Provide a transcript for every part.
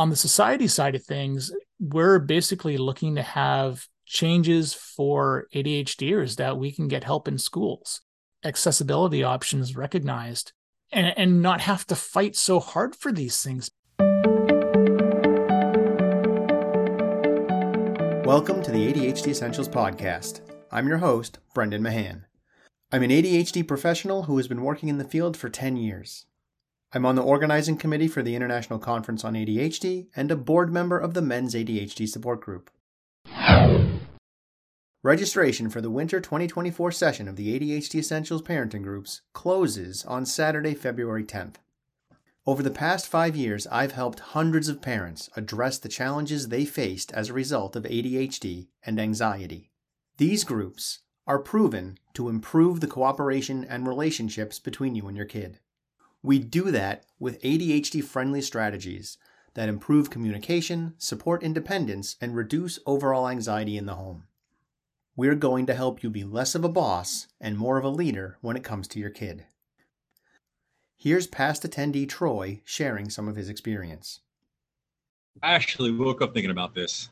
On the society side of things, we're basically looking to have changes for ADHDers that we can get help in schools, accessibility options recognized, and, and not have to fight so hard for these things. Welcome to the ADHD Essentials Podcast. I'm your host, Brendan Mahan. I'm an ADHD professional who has been working in the field for 10 years. I'm on the organizing committee for the International Conference on ADHD and a board member of the Men's ADHD Support Group. Registration for the winter 2024 session of the ADHD Essentials Parenting Groups closes on Saturday, February 10th. Over the past five years, I've helped hundreds of parents address the challenges they faced as a result of ADHD and anxiety. These groups are proven to improve the cooperation and relationships between you and your kid. We do that with ADHD friendly strategies that improve communication, support independence, and reduce overall anxiety in the home. We're going to help you be less of a boss and more of a leader when it comes to your kid. Here's past attendee Troy sharing some of his experience. I actually woke up thinking about this,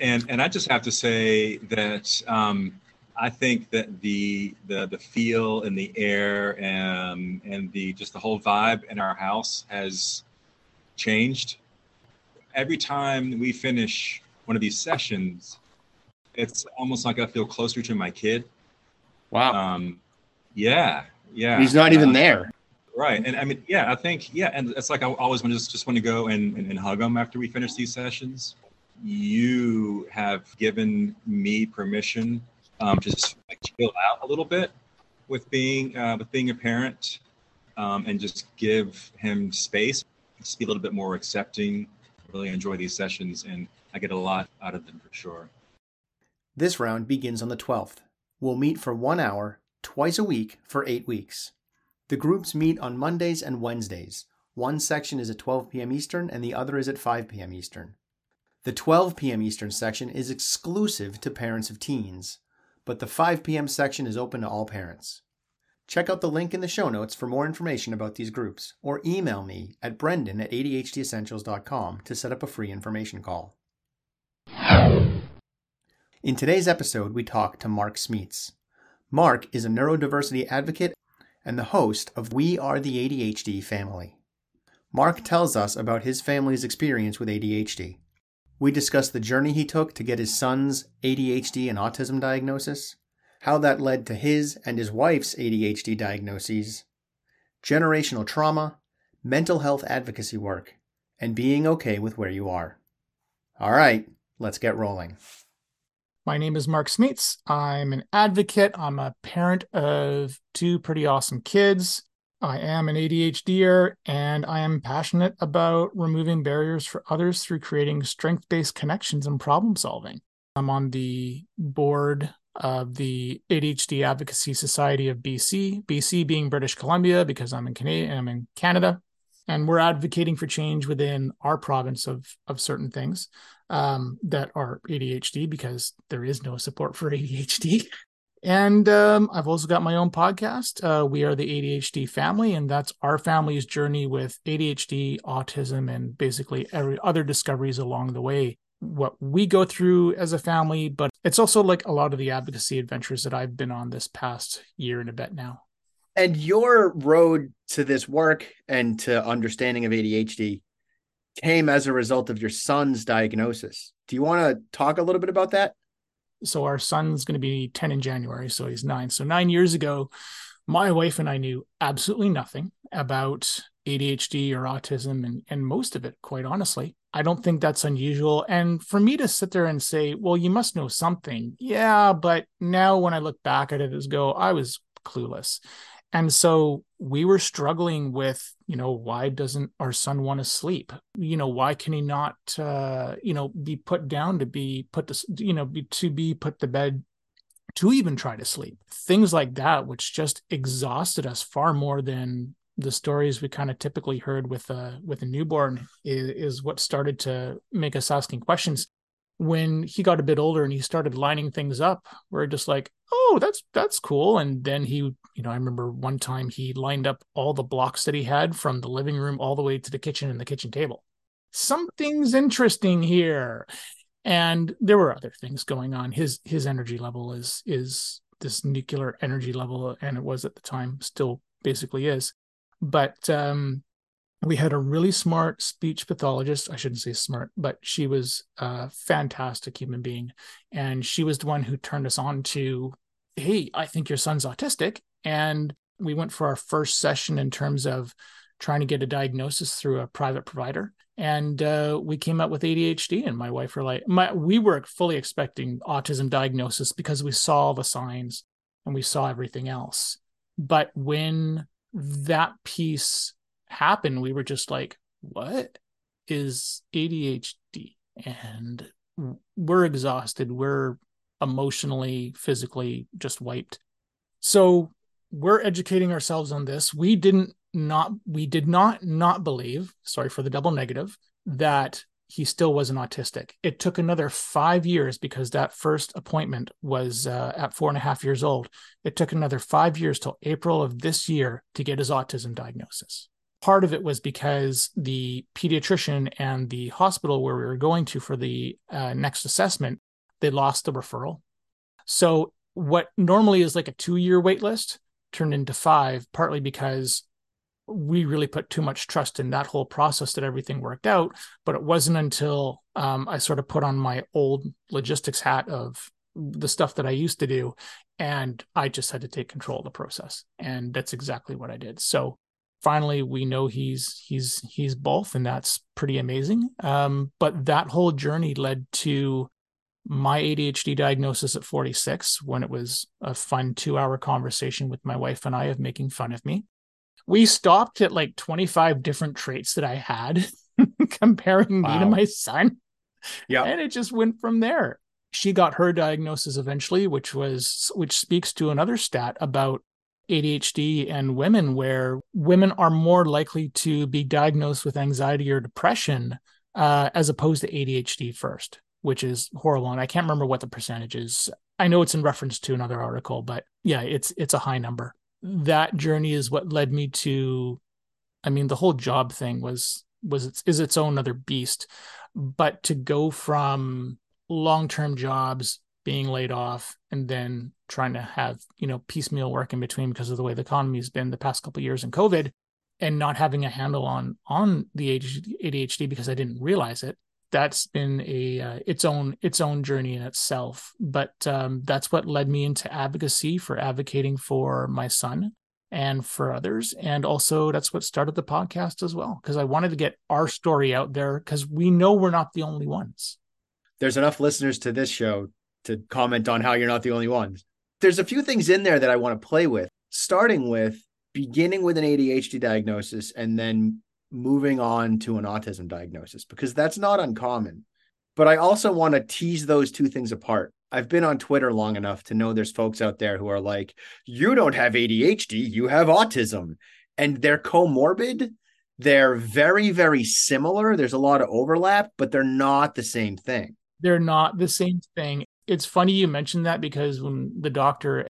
and and I just have to say that um, I think that the the the feel and the air and and the just the whole vibe in our house has changed. Every time we finish one of these sessions, it's almost like I feel closer to my kid. Wow. Um, yeah, yeah. He's not even uh, there. Right, and I mean, yeah, I think, yeah, and it's like I always want to just just want to go and, and, and hug them after we finish these sessions. You have given me permission um, just like chill out a little bit with being uh, with being a parent, um, and just give him space. Just be a little bit more accepting. Really enjoy these sessions, and I get a lot out of them for sure. This round begins on the 12th. We'll meet for one hour, twice a week, for eight weeks. The groups meet on Mondays and Wednesdays. One section is at 12 p.m. Eastern and the other is at 5 p.m. Eastern. The 12 p.m. Eastern section is exclusive to parents of teens, but the 5 p.m. section is open to all parents. Check out the link in the show notes for more information about these groups, or email me at brendan at adhdessentials.com to set up a free information call. In today's episode, we talk to Mark Smeets. Mark is a neurodiversity advocate and the host of We Are the ADHD Family. Mark tells us about his family's experience with ADHD. We discuss the journey he took to get his son's ADHD and autism diagnosis, how that led to his and his wife's ADHD diagnoses, generational trauma, mental health advocacy work, and being okay with where you are. All right, let's get rolling. My name is Mark Smeets. I'm an advocate. I'm a parent of two pretty awesome kids. I am an ADHDer and I am passionate about removing barriers for others through creating strength based connections and problem solving. I'm on the board of the ADHD Advocacy Society of BC, BC being British Columbia because I'm in Canada, I'm in Canada, and we're advocating for change within our province of of certain things um, that are ADHD because there is no support for ADHD. And um, I've also got my own podcast. Uh, we are the ADHD family, and that's our family's journey with ADHD, autism, and basically every other discoveries along the way. What we go through as a family, but it's also like a lot of the advocacy adventures that I've been on this past year and a bit now. And your road to this work and to understanding of ADHD came as a result of your son's diagnosis. Do you want to talk a little bit about that? So our son's going to be 10 in January, so he's 9. So 9 years ago, my wife and I knew absolutely nothing about ADHD or autism and and most of it, quite honestly. I don't think that's unusual. And for me to sit there and say, well, you must know something. Yeah, but now when I look back at it as go, I was clueless. And so we were struggling with, you know, why doesn't our son want to sleep? You know, why can he not, uh, you know, be put down to be put to, you know, be, to be put to bed to even try to sleep? Things like that, which just exhausted us far more than the stories we kind of typically heard with a with a newborn is, is what started to make us asking questions when he got a bit older and he started lining things up we're just like oh that's that's cool and then he you know i remember one time he lined up all the blocks that he had from the living room all the way to the kitchen and the kitchen table something's interesting here. And there were other things going on. His his energy level is is this nuclear energy level, and it was at the time, still basically is. But um, we had a really smart speech pathologist. I shouldn't say smart, but she was a fantastic human being. And she was the one who turned us on to, hey, I think your son's autistic. And we went for our first session in terms of trying to get a diagnosis through a private provider. And uh, we came up with ADHD. And my wife were like, my, we were fully expecting autism diagnosis because we saw all the signs and we saw everything else. But when that piece happened, we were just like, what is ADHD? And we're exhausted. We're emotionally, physically just wiped. So we're educating ourselves on this. We didn't not we did not not believe, sorry for the double negative, that he still wasn't autistic. It took another five years because that first appointment was uh, at four and a half years old. It took another five years till April of this year to get his autism diagnosis. Part of it was because the pediatrician and the hospital where we were going to for the uh, next assessment, they lost the referral. So what normally is like a two year wait list turned into five, partly because we really put too much trust in that whole process that everything worked out. But it wasn't until um, I sort of put on my old logistics hat of the stuff that I used to do, and I just had to take control of the process, and that's exactly what I did. So finally, we know he's he's he's both, and that's pretty amazing. Um, but that whole journey led to my ADHD diagnosis at 46 when it was a fun two hour conversation with my wife and I of making fun of me we stopped at like 25 different traits that I had, comparing wow. me to my son. Yeah. And it just went from there. She got her diagnosis eventually, which was which speaks to another stat about ADHD and women, where women are more likely to be diagnosed with anxiety or depression uh, as opposed to ADHD first, which is horrible. And I can't remember what the percentage is. I know it's in reference to another article, but yeah, it's it's a high number that journey is what led me to i mean the whole job thing was was its is its own other beast but to go from long-term jobs being laid off and then trying to have you know piecemeal work in between because of the way the economy's been the past couple years in covid and not having a handle on on the ADHD because I didn't realize it that's been a uh, its own its own journey in itself. But um, that's what led me into advocacy for advocating for my son and for others. And also that's what started the podcast as well because i wanted to get our story out there because we know we're not the only ones. There's enough listeners to this show to comment on how you're not the only ones. There's a few things in there that i want to play with starting with beginning with an adhd diagnosis and then moving on to an autism diagnosis because that's not uncommon. But I also want to tease those two things apart. I've been on Twitter long enough to know there's folks out there who are like, you don't have ADHD, you have autism. And they're comorbid. They're very, very similar. There's a lot of overlap, but they're not the same thing. They're not the same thing. It's funny you mentioned that because when the doctor,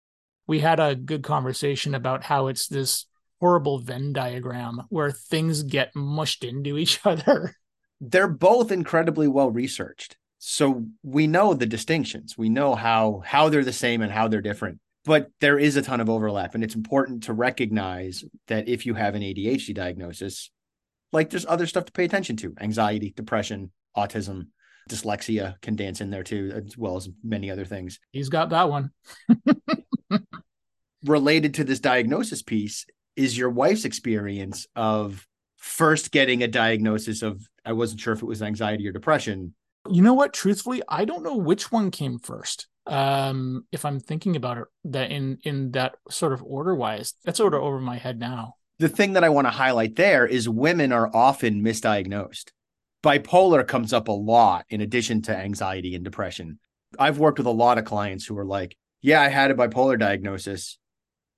we had a good conversation about how it's this horrible Venn diagram where things get mushed into each other. They're both incredibly well researched. So we know the distinctions. We know how how they're the same and how they're different. But there is a ton of overlap and it's important to recognize that if you have an ADHD diagnosis, like there's other stuff to pay attention to. Anxiety, depression, autism, dyslexia can dance in there too, as well as many other things. He's got that one. Related to this diagnosis piece is your wife's experience of first getting a diagnosis of I wasn't sure if it was anxiety or depression. You know what? Truthfully, I don't know which one came first. Um, if I'm thinking about it, that in in that sort of order wise, that's sort of over my head now. The thing that I want to highlight there is women are often misdiagnosed. Bipolar comes up a lot in addition to anxiety and depression. I've worked with a lot of clients who are like, "Yeah, I had a bipolar diagnosis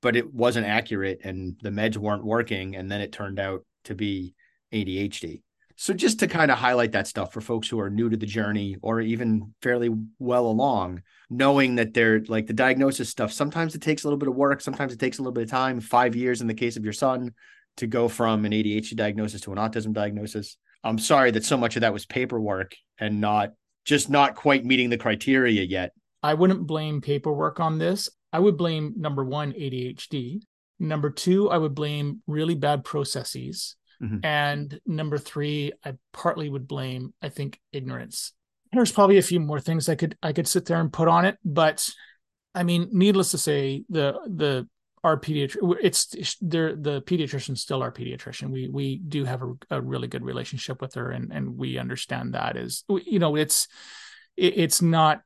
but it wasn't accurate and the meds weren't working. And then it turned out to be ADHD. So just to kind of highlight that stuff for folks who are new to the journey or even fairly well along, knowing that they're like the diagnosis stuff, sometimes it takes a little bit of work, sometimes it takes a little bit of time, five years in the case of your son to go from an ADHD diagnosis to an autism diagnosis. I'm sorry that so much of that was paperwork and not just not quite meeting the criteria yet. I wouldn't blame paperwork on this. I would blame number one, ADHD. Number two, I would blame really bad processes. Mm-hmm. And number three, I partly would blame, I think, ignorance. There's probably a few more things I could I could sit there and put on it, but I mean, needless to say, the the our pediatrician it's there the pediatrician's still our pediatrician we we do have a, a, really good relationship with her and and we understand that is you know it's it, it's not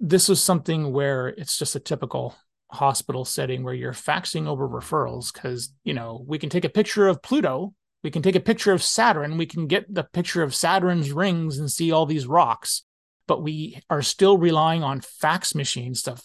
this is something where it's just a typical hospital setting where you're faxing over referrals because you know we can take a picture of pluto we can take a picture of saturn we can get the picture of saturn's rings and see all these rocks but we are still relying on fax machines to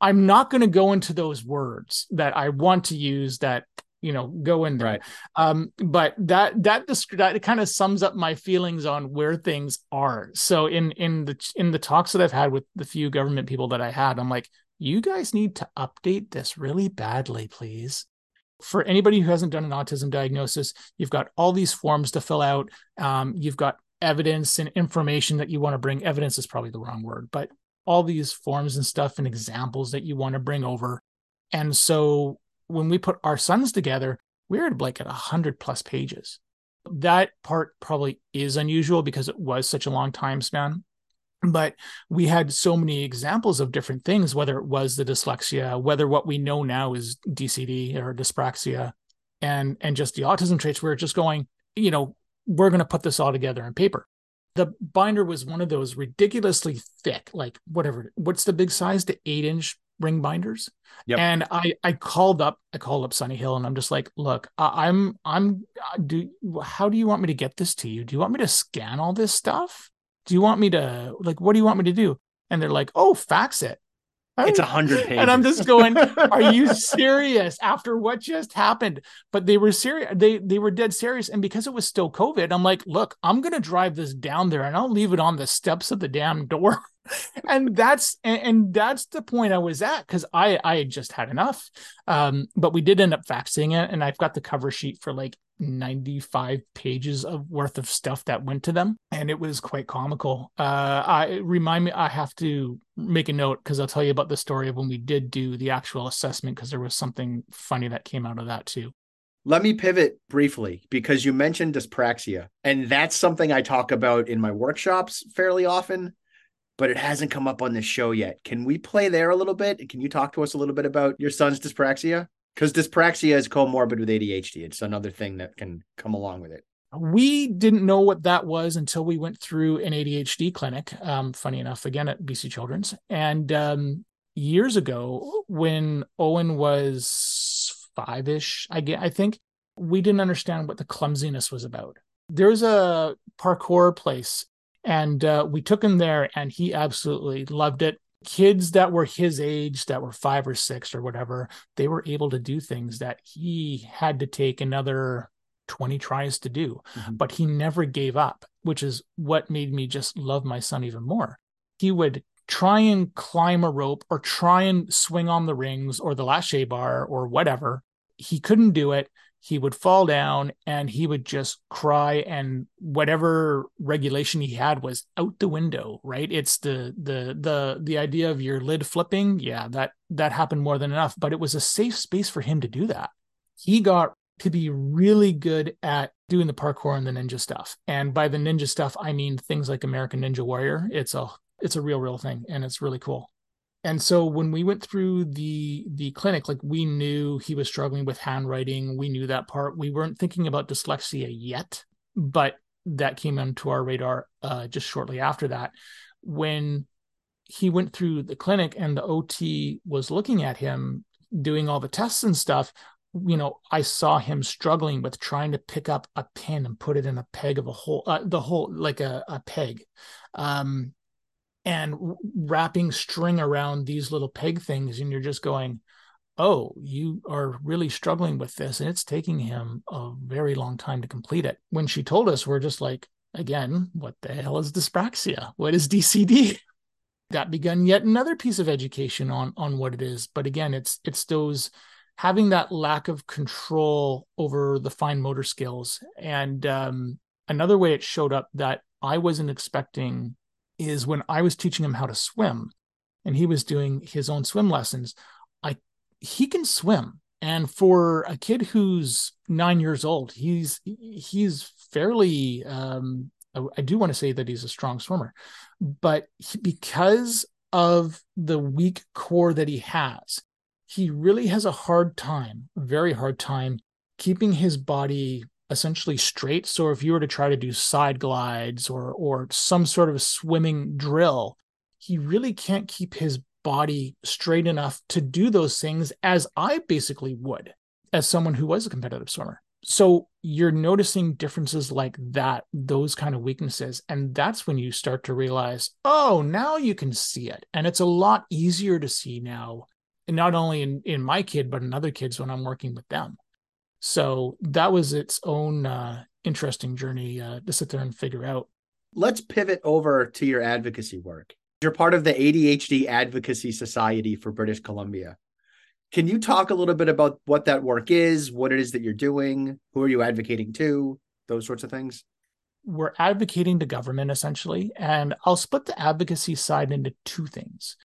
I'm not going to go into those words that I want to use that you know go in there. Right. Um, but that that that kind of sums up my feelings on where things are. So in in the in the talks that I've had with the few government people that I had, I'm like, you guys need to update this really badly, please. For anybody who hasn't done an autism diagnosis, you've got all these forms to fill out. Um, you've got evidence and information that you want to bring. Evidence is probably the wrong word, but all these forms and stuff and examples that you want to bring over. And so when we put our sons together, we are like at a hundred plus pages. That part probably is unusual because it was such a long time span. But we had so many examples of different things, whether it was the dyslexia, whether what we know now is DCD or dyspraxia, and and just the autism traits. We we're just going, you know, we're going to put this all together in paper the binder was one of those ridiculously thick, like whatever. What's the big size? The eight inch ring binders. Yep. And I I called up I called up Sunny Hill and I'm just like, look, I'm I'm uh, do how do you want me to get this to you? Do you want me to scan all this stuff? Do you want me to like what do you want me to do? And they're like, oh, fax it. It's a hundred pages. And I'm just going, are you serious after what just happened? But they were serious. They they were dead serious. And because it was still COVID, I'm like, look, I'm gonna drive this down there and I'll leave it on the steps of the damn door. and that's and, and, that's the point I was at because I I had just had enough. Um, but we did end up faxing it, and I've got the cover sheet for like 95 pages of worth of stuff that went to them and it was quite comical. Uh i remind me i have to make a note because i'll tell you about the story of when we did do the actual assessment because there was something funny that came out of that too. Let me pivot briefly because you mentioned dyspraxia and that's something i talk about in my workshops fairly often but it hasn't come up on this show yet can we play there a little bit can you talk to us a little bit about your son's dyspraxia because dyspraxia is comorbid with ADHD. It's another thing that can come along with it. We didn't know what that was until we went through an ADHD clinic. Um, funny enough, again at BC Children's, and um, years ago when Owen was five-ish, I get, I think we didn't understand what the clumsiness was about. There's a parkour place, and uh, we took him there, and he absolutely loved it. Kids that were his age that were five or six or whatever they were able to do things that he had to take another 20 tries to do mm-hmm. but he never gave up which is what made me just love my son even more. He would try and climb a rope or try and swing on the rings or the lache bar or whatever. He couldn't do it he would fall down and he would just cry and whatever regulation he had was out the window right? It's the the the the idea of your lid flipping. Yeah that that happened more than enough but it was a safe space for him to do that. He got to be really good at doing the parkour and the ninja stuff. And by the ninja stuff i mean things like american ninja warrior. It's a it's a real real thing and it's really cool and so when we went through the the clinic like we knew he was struggling with handwriting. We knew that part. We weren't thinking about dyslexia yet but that came onto our radar uh, just shortly after that. When he went through the clinic and the ot was looking at him doing all the tests and stuff you know i saw him struggling with trying to pick up a pin and put it in a peg of a hole uh, the whole like a, a peg. Um and wrapping string around these little peg things and you're just going oh you are really struggling with this and it's taking him a very long time to complete it. When she told us we're just like again what the hell is dyspraxia? What is dcd that begun yet another piece of education on on what it is but again it's it's those having that lack of control over the fine motor skills. And um another way it showed up that I wasn't expecting is when I was teaching him how to swim and he was doing his own swim lessons. I he can swim. And for a kid who's nine years old, he's he's fairly um, I do want to say that he's a strong swimmer, but because of the weak core that he has, he really has a hard time, very hard time, keeping his body essentially straight. So if you were to try to do side glides or or some sort of swimming drill, he really can't keep his body straight enough to do those things as I basically would as someone who was a competitive swimmer. So you're noticing differences like that, those kind of weaknesses. And that's when you start to realize, oh, now you can see it. And it's a lot easier to see now, and not only in, in my kid, but in other kids when I'm working with them. So that was its own uh, interesting journey uh, to sit there and figure out. Let's pivot over to your advocacy work. You're part of the ADHD Advocacy Society for British Columbia. Can you talk a little bit about what that work is, what it is that you're doing, who are you advocating to, those sorts of things? We're advocating to government essentially, and I'll split the advocacy side into two things.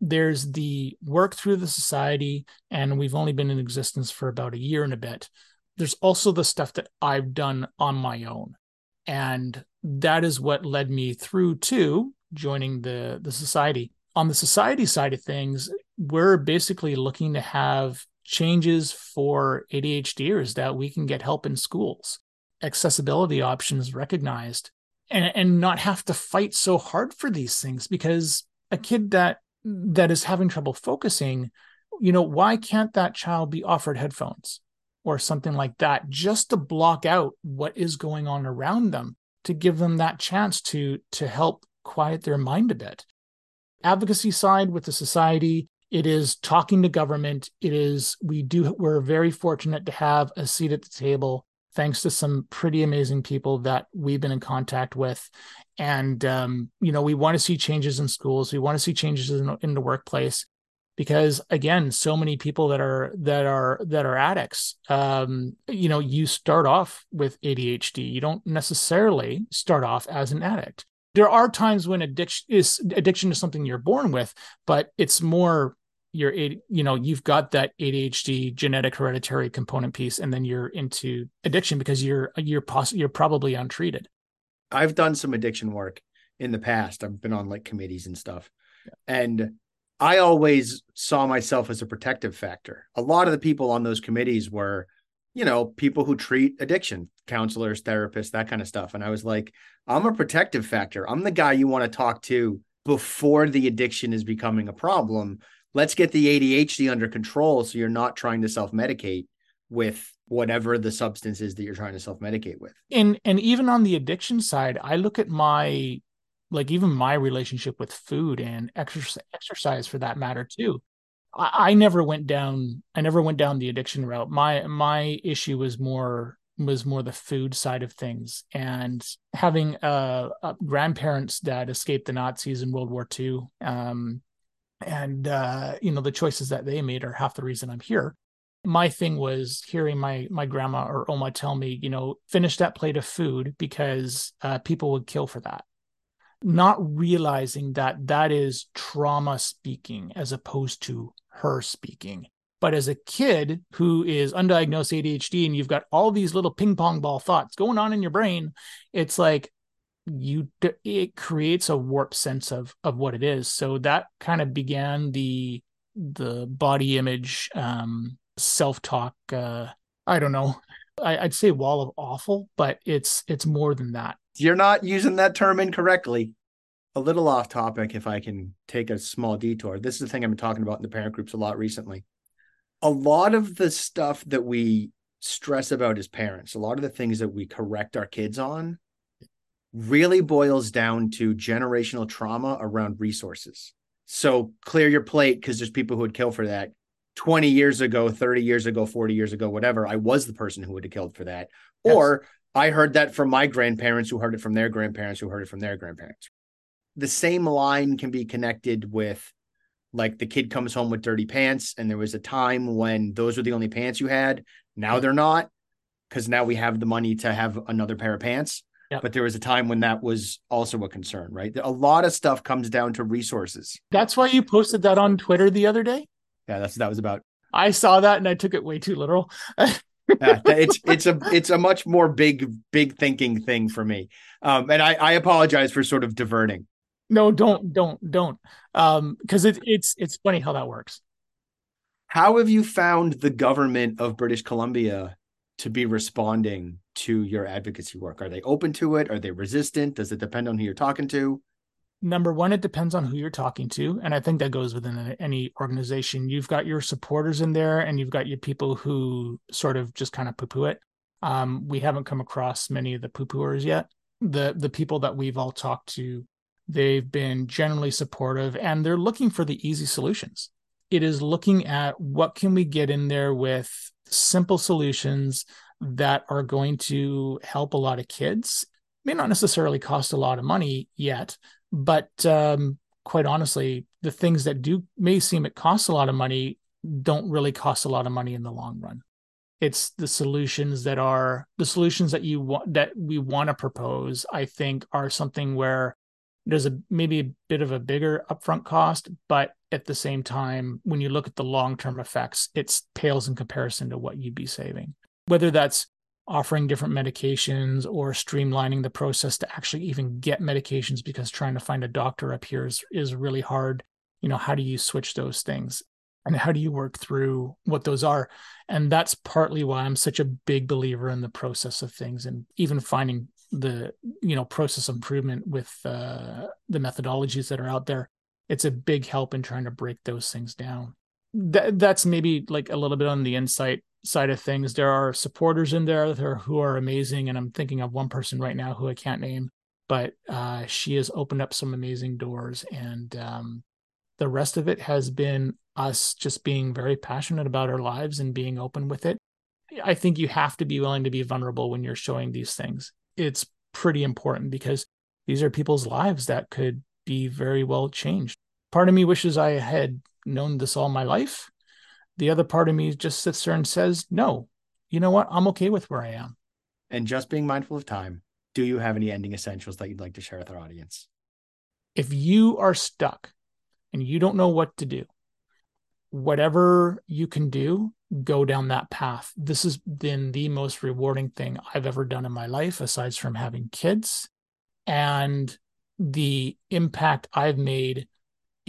There's the work through the society, and we've only been in existence for about a year and a bit. There's also the stuff that I've done on my own. And that is what led me through to joining the, the society. On the society side of things, we're basically looking to have changes for ADHDers that we can get help in schools, accessibility options recognized, and, and not have to fight so hard for these things because a kid that that is having trouble focusing, you know, why can't that child be offered headphones or something like that just to block out what is going on around them to give them that chance to to help quiet their mind a bit. Advocacy side with the society, it is talking to government. It is we do we're very fortunate to have a seat at the table thanks to some pretty amazing people that we've been in contact with. And um, you know we want to see changes in schools. We want to see changes in, in the workplace because again so many people that are that are that are addicts um, you know you start off with adhd you don't necessarily start off as an addict. There are times when addiction is addiction is something you're born with but it's more you're you know you've got that ADHD genetic hereditary component piece and then you're into addiction because you're you're poss- you're probably untreated. I've done some addiction work in the past. I've been on like committees and stuff. Yeah. and I always saw myself as a protective factor. A lot of the people on those committees were you know people who treat addiction counselors therapists that kind of stuff. And I was like I'm a protective factor. I'm the guy you want to talk to before the addiction is becoming a problem let's get the ADHD under control so you're not trying to self-medicate with whatever the substance is that you're trying to self-medicate with. And and even on the addiction side, I look at my like even my relationship with food and exercise, exercise for that matter too. I, I never went down I never went down the addiction route. My my issue was more was more the food side of things and having uh, uh, grandparents that escaped the Nazis in World War II um, and uh, you know the choices that they made are half the reason i'm here. My thing was hearing my my grandma or oma tell me you know finish that plate of food because uh, people would kill for that. Not realizing that that is trauma speaking as opposed to her speaking. But as a kid who is undiagnosed adhd and you've got all these little ping pong ball thoughts going on in your brain it's like you it creates a warped sense of of what it is. So that kind of began the the body image um self-talk uh i don't know. I, i'd say wall of awful but it's it's more than that. You're not using that term incorrectly. A little off topic if i can take a small detour. This is the thing i've been talking about in the parent groups a lot recently. A lot of the stuff that we stress about as parents a lot of the things that we correct our kids on really boils down to generational trauma around resources. So clear your plate because there's people who would kill for that. 20 years ago, 30 years ago, 40 years ago, whatever, I was the person who would have killed for that. Yes. Or I heard that from my grandparents who heard it from their grandparents who heard it from their grandparents. The same line can be connected with like the kid comes home with dirty pants and there was a time when those were the only pants you had. Now they're not because now we have the money to have another pair of pants Yep. but there was a time when that was also a concern, right? A lot of stuff comes down to resources. That's why you posted that on Twitter the other day. Yeah, that's that was about. I saw that and I took it way too literal. yeah, it's it's a it's a much more big big thinking thing for me, um, and I, I apologize for sort of diverting. No, don't don't don't, um, because it's it's it's funny how that works. How have you found the government of British Columbia to be responding to your advocacy work? Are they open to it? Are they resistant? Does it depend on who you're talking to? Number one, it depends on who you're talking to. And I think that goes within any organization. You've got your supporters in there and you've got your people who sort of just kind of poo poo it. Um, we haven't come across many of the poo pooers yet. The the people that we've all talked to, they've been generally supportive and they're looking for the easy solutions. It is looking at what can we get in there with simple solutions that are going to help a lot of kids. May not necessarily cost a lot of money yet, but um, quite honestly, the things that do may seem it costs a lot of money don't really cost a lot of money in the long run. It's the solutions that are the solutions that you want that we want to propose. I think are something where there's a maybe a bit of a bigger upfront cost, but at the same time, when you look at the long term effects, it pales in comparison to what you'd be saving. Whether that's offering different medications or streamlining the process to actually even get medications because trying to find a doctor up here is, is really hard. You know, how do you switch those things? And how do you work through what those are? And that's partly why I'm such a big believer in the process of things and even finding the you know process improvement with uh, the methodologies that are out there it's a big help in trying to break those things down Th- that's maybe like a little bit on the insight side of things there are supporters in there that are, who are amazing and i'm thinking of one person right now who i can't name but uh, she has opened up some amazing doors and um, the rest of it has been us just being very passionate about our lives and being open with it i think you have to be willing to be vulnerable when you're showing these things it's pretty important because these are people's lives that could be very well changed. Part of me wishes I had known this all my life. The other part of me just sits there and says, no, you know what? I'm okay with where I am. And just being mindful of time, do you have any ending essentials that you'd like to share with our audience? If you are stuck and you don't know what to do, whatever you can do, go down that path. This has been the most rewarding thing I've ever done in my life, aside from having kids. And the impact I've made,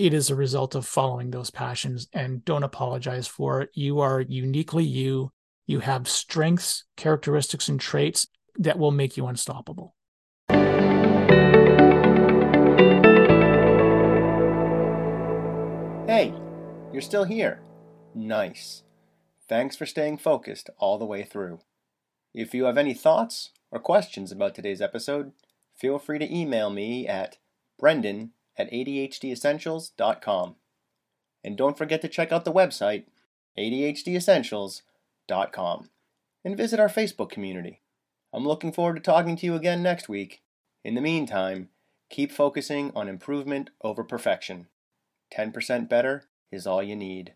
it is a result of following those passions and don't apologize for it. You are uniquely you. You have strengths, characteristics, and traits that will make you unstoppable. Hey, you're still here. Nice. Thanks for staying focused all the way through. If you have any thoughts or questions about today's episode, feel free to email me at brendan at adhdessentials.com. And don't forget to check out the website, adhdessentials.com, and visit our Facebook community. I'm looking forward to talking to you again next week. In the meantime, keep focusing on improvement over perfection. 10% better is all you need.